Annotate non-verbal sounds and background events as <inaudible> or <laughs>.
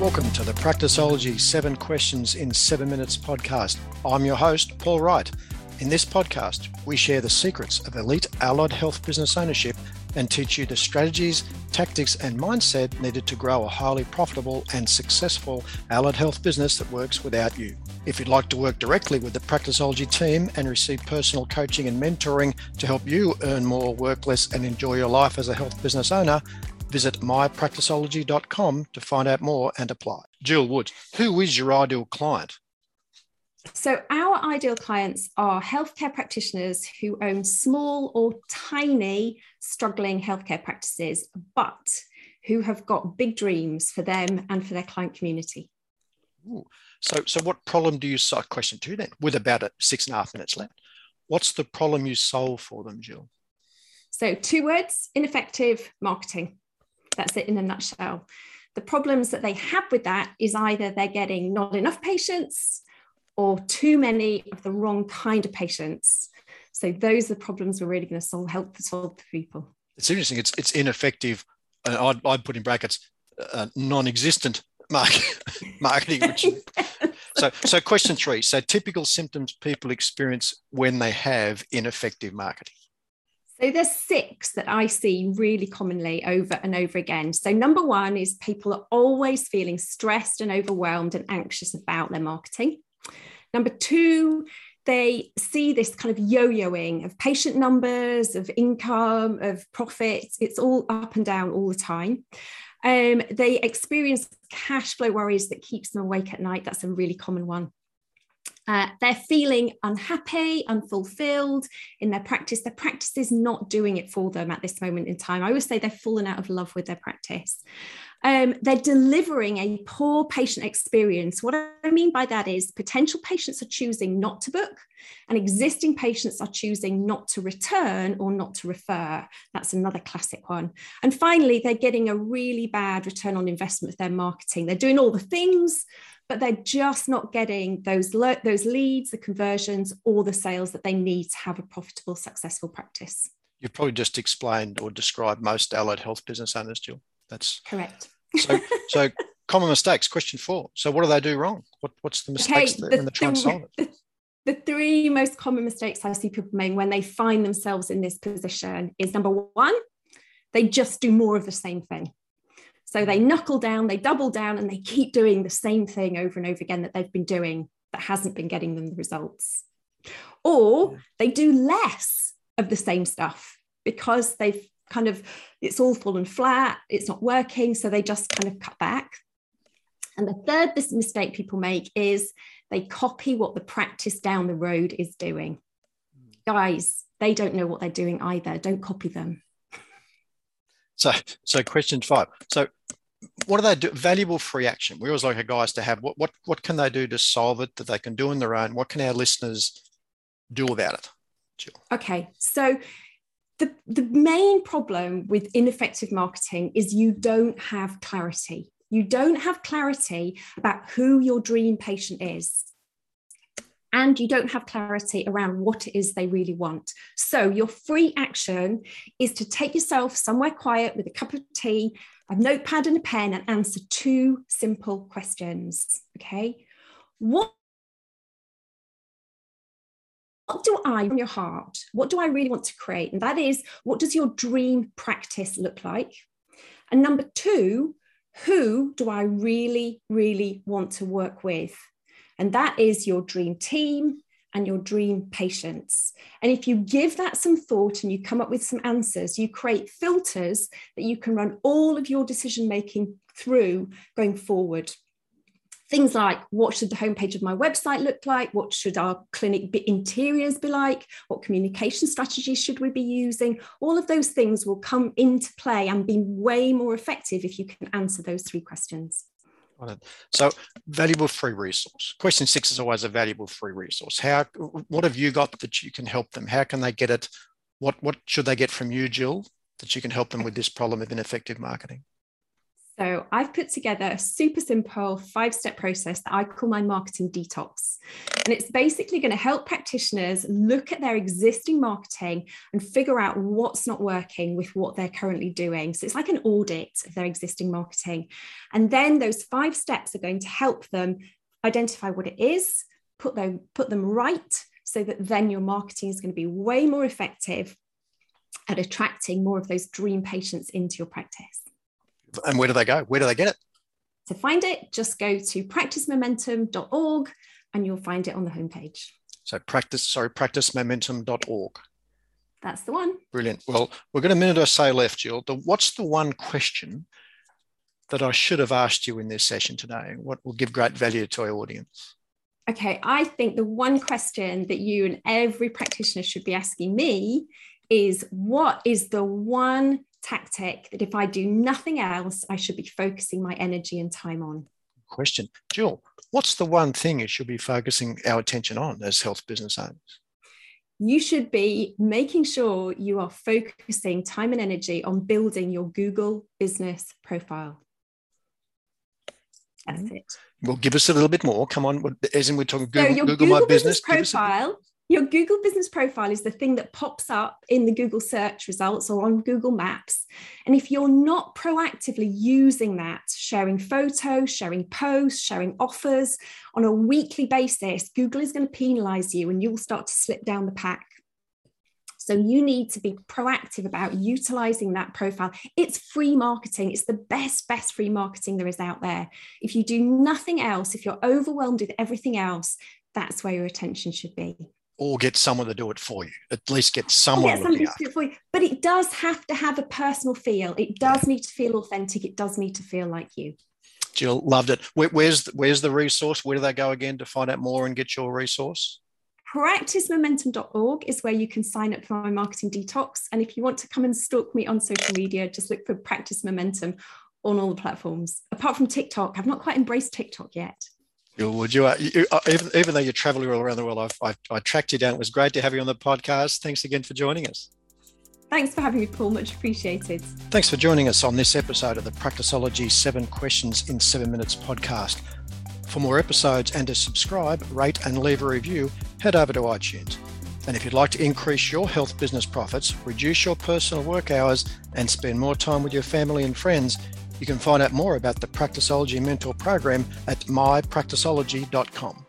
Welcome to the Practiceology 7 Questions in 7 Minutes podcast. I'm your host, Paul Wright. In this podcast, we share the secrets of elite allied health business ownership and teach you the strategies, tactics, and mindset needed to grow a highly profitable and successful allied health business that works without you. If you'd like to work directly with the Practiceology team and receive personal coaching and mentoring to help you earn more, work less, and enjoy your life as a health business owner, Visit mypracticeology.com to find out more and apply. Jill Woods, who is your ideal client? So, our ideal clients are healthcare practitioners who own small or tiny struggling healthcare practices, but who have got big dreams for them and for their client community. Ooh. So, so what problem do you solve? Question two then, with about six and a half minutes left. What's the problem you solve for them, Jill? So, two words ineffective marketing. That's it in a nutshell. The problems that they have with that is either they're getting not enough patients or too many of the wrong kind of patients. So those are the problems we're really going to solve, help to solve for people. It's interesting. It's it's ineffective. Uh, I'd, I'd put in brackets uh, non-existent market, <laughs> marketing. Which, <laughs> so so question three. So typical symptoms people experience when they have ineffective marketing. So there's six that I see really commonly over and over again. So number one is people are always feeling stressed and overwhelmed and anxious about their marketing. Number two, they see this kind of yo-yoing of patient numbers, of income, of profits. It's all up and down all the time. Um, they experience cash flow worries that keeps them awake at night. That's a really common one. Uh, they're feeling unhappy, unfulfilled in their practice. Their practice is not doing it for them at this moment in time. I always say they're fallen out of love with their practice. Um, they're delivering a poor patient experience. What I mean by that is potential patients are choosing not to book, and existing patients are choosing not to return or not to refer. That's another classic one. And finally, they're getting a really bad return on investment with their marketing. They're doing all the things, but they're just not getting those, le- those leads, the conversions, or the sales that they need to have a profitable, successful practice. You've probably just explained or described most allied health business owners, Jill. That's correct. so, so <laughs> common mistakes. Question four. So, what do they do wrong? What, what's the mistakes okay, the, when they're trying to solve it? The, <laughs> the three most common mistakes I see people make when they find themselves in this position is number one, they just do more of the same thing. So they knuckle down, they double down, and they keep doing the same thing over and over again that they've been doing that hasn't been getting them the results. Or they do less of the same stuff because they've kind of, it's all fallen flat, it's not working. So they just kind of cut back. And the third this mistake people make is they copy what the practice down the road is doing. Guys, they don't know what they're doing either. Don't copy them. So, so question five. So, what do they do? Valuable free action. We always like our guys to have what what what can they do to solve it that they can do on their own? What can our listeners do about it? Jill? Okay, so the the main problem with ineffective marketing is you don't have clarity. You don't have clarity about who your dream patient is and you don't have clarity around what it is they really want. So, your free action is to take yourself somewhere quiet with a cup of tea, a notepad and a pen, and answer two simple questions. Okay. What what do I from your heart? What do I really want to create? And that is, what does your dream practice look like? And number two, who do I really, really want to work with? And that is your dream team and your dream patients. And if you give that some thought and you come up with some answers, you create filters that you can run all of your decision making through going forward. Things like what should the homepage of my website look like? What should our clinic interiors be like? What communication strategies should we be using? All of those things will come into play and be way more effective if you can answer those three questions. So valuable free resource. Question six is always a valuable free resource. How what have you got that you can help them? How can they get it? What what should they get from you, Jill, that you can help them with this problem of ineffective marketing? So I've put together a super simple five-step process that I call my marketing detox. And it's basically going to help practitioners look at their existing marketing and figure out what's not working with what they're currently doing. So it's like an audit of their existing marketing. And then those five steps are going to help them identify what it is, put them, put them right, so that then your marketing is going to be way more effective at attracting more of those dream patients into your practice. And where do they go? Where do they get it? To find it, just go to practicemomentum.org and you'll find it on the homepage. So practice, sorry, practicemomentum.org. That's the one. Brilliant. Well, we've got a minute or so left, Jill. The, what's the one question that I should have asked you in this session today? What will give great value to our audience? Okay, I think the one question that you and every practitioner should be asking me is what is the one tactic that if I do nothing else, I should be focusing my energy and time on? Question. Jill, what's the one thing you should be focusing our attention on as health business owners? You should be making sure you are focusing time and energy on building your Google business profile. That's mm-hmm. it. Well, give us a little bit more. Come on, as in we're talking Google, so your Google, Google My Business, business profile your Google business profile is the thing that pops up in the Google search results or on Google Maps. And if you're not proactively using that, sharing photos, sharing posts, sharing offers on a weekly basis, Google is going to penalize you and you'll start to slip down the pack. So you need to be proactive about utilizing that profile. It's free marketing. It's the best, best free marketing there is out there. If you do nothing else, if you're overwhelmed with everything else, that's where your attention should be or get someone to do it for you. At least get someone get somebody to do it for you. But it does have to have a personal feel. It does need to feel authentic. It does need to feel like you. Jill, loved it. Where, where's where's the resource? Where do they go again to find out more and get your resource? practicemomentum.org is where you can sign up for my marketing detox. And if you want to come and stalk me on social media, just look for Practice Momentum on all the platforms. Apart from TikTok, I've not quite embraced TikTok yet. Would you, uh, you uh, even, even though you're traveling all around the world, I've, I've, I tracked you down. It was great to have you on the podcast. Thanks again for joining us. Thanks for having me, Paul. Much appreciated. Thanks for joining us on this episode of the Practiceology Seven Questions in Seven Minutes podcast. For more episodes and to subscribe, rate, and leave a review, head over to iTunes. And if you'd like to increase your health business profits, reduce your personal work hours, and spend more time with your family and friends, you can find out more about the Practiceology Mentor Program at mypracticeology.com.